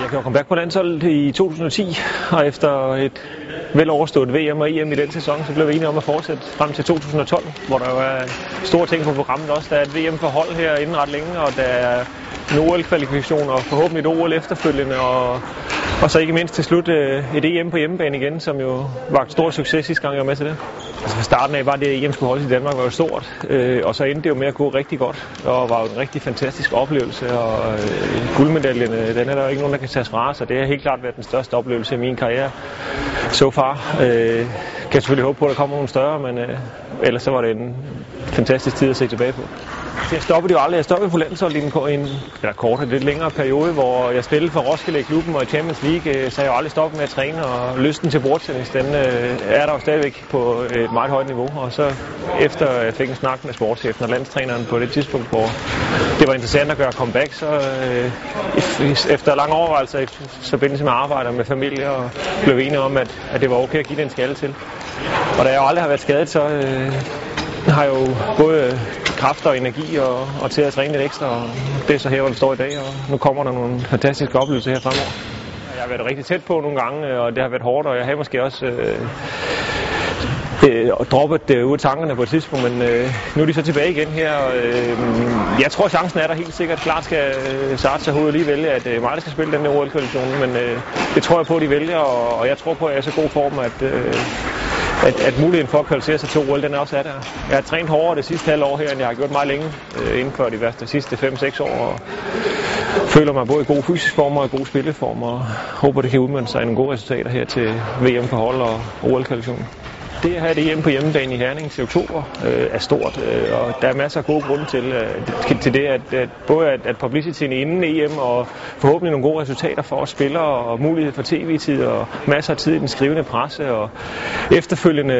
Jeg kom back på landsholdet i 2010, og efter et vel overstået VM og EM i den sæson, så blev vi enige om at fortsætte frem til 2012, hvor der var store ting på programmet også. Der er et VM for hold her inden ret længe, og der er en OL-kvalifikation og forhåbentlig et OL efterfølgende, og, og så ikke mindst til slut øh, et EM på hjemmebane igen, som jo var et stort succes sidste gang, jeg var med til det. Altså fra starten af var det, at EM skulle holdes i Danmark, var jo stort, øh, og så endte det jo med at gå rigtig godt, og var jo en rigtig fantastisk oplevelse, og øh, guldmedaljen, øh, den er der jo ikke nogen, der kan tage fra, så det har helt klart været den største oplevelse i min karriere so far. Øh, kan selvfølgelig håbe på, at der kommer nogle større, men øh, ellers så var det en fantastisk tid at se tilbage på. Jeg stoppede jo aldrig. Jeg stoppede på landsholdet i en, en eller kort, lidt længere periode, hvor jeg spillede for Roskilde i klubben og i Champions League, øh, så jeg jo aldrig stoppet med at træne, og lysten til bordtennis, den øh, er der jo stadigvæk på et meget højt niveau. Og så efter jeg fik en snak med sportschefen og landstræneren på det tidspunkt, hvor det var interessant at gøre comeback, så øh, efter lang overvejelse i forbindelse med arbejde og med familie, og blev enige om, at, at det var okay at give den skalle til. Og da jeg jo aldrig har været skadet, så øh, har jeg jo både kræfter og energi og, og til at træne lidt ekstra. Og det er så her, hvor vi står i dag, og nu kommer der nogle fantastiske oplevelser her fremover. Jeg har været rigtig tæt på nogle gange, øh, og det har været hårdt, og jeg har måske også øh, øh, droppet det ud af tankerne på et tidspunkt, men øh, nu er de så tilbage igen her. Og, øh, jeg tror, chancen er der helt sikkert. Klart skal øh, Sartre hovedet lige vælge, at øh, mig skal spille den der OL-kvalifikation, men øh, det tror jeg på, at de vælger, og, og jeg tror på, at jeg er så god form, at, øh, at, at muligheden for at kvalificere sig til OL, den er også er der. Jeg har trænet hårdere det sidste halve år her, end jeg har gjort meget længe øh, inden for de værste sidste 5-6 år. Og føler mig både i god fysisk form og i god spilleform, og håber, det kan udmønte sig i nogle gode resultater her til VM på hold og OL-kvalifikationen. Det at have det hjemme på hjemmebane i Herning til oktober øh, er stort, øh, og der er masser af gode grunde til, øh, til det, at, at både at, at publicityen inden EM og forhåbentlig nogle gode resultater for os spillere og mulighed for tv-tid og masser af tid i den skrivende presse og efterfølgende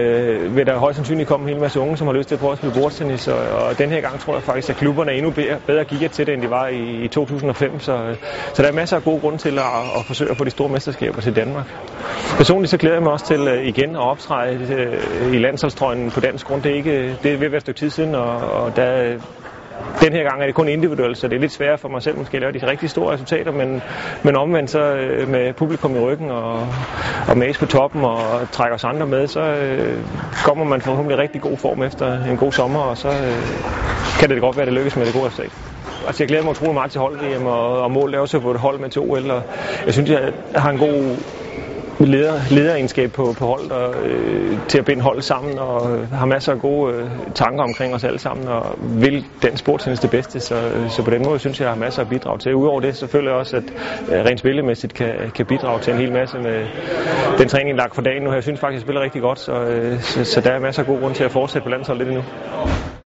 vil der højst sandsynligt komme en hel masse unge, som har lyst til at prøve at spille bordtennis og, og den her gang tror jeg faktisk, at klubberne er endnu bedre, bedre gearet til det, end de var i, i 2005, så, så der er masser af gode grunde til at, at forsøge at få de store mesterskaber til Danmark. Personligt så glæder jeg mig også til øh, igen at optræde øh, øh, i landsholdstrøjen på dansk grund. Det er, ikke, det er ved at være et stykke tid siden, og, og der, den her gang er det kun individuelt, så det er lidt sværere for mig selv måske at lave de rigtig store resultater, men, men omvendt så øh, med publikum i ryggen og, og med på toppen og trækker os andre med, så øh, kommer man forhåbentlig i rigtig god form efter en god sommer, og så øh, kan det godt være, at det lykkes med det gode resultat. Altså, jeg glæder mig utrolig meget til hold og, og målet er også få et hold med til OL, og jeg synes, jeg har en god leder, lederegenskab på, på holdet og, øh, til at binde holdet sammen og øh, har masser af gode øh, tanker omkring os alle sammen og vil den sportstennis det bedste. Så, øh, så på den måde synes jeg, jeg har masser af bidrag til. Udover det selvfølgelig også, at øh, rent spillemæssigt kan, kan bidrage til en hel masse med den træning lagt for dagen nu. Jeg synes faktisk, jeg spiller rigtig godt, så, øh, så, så der er masser af god grund til at fortsætte på landsholdet lidt endnu.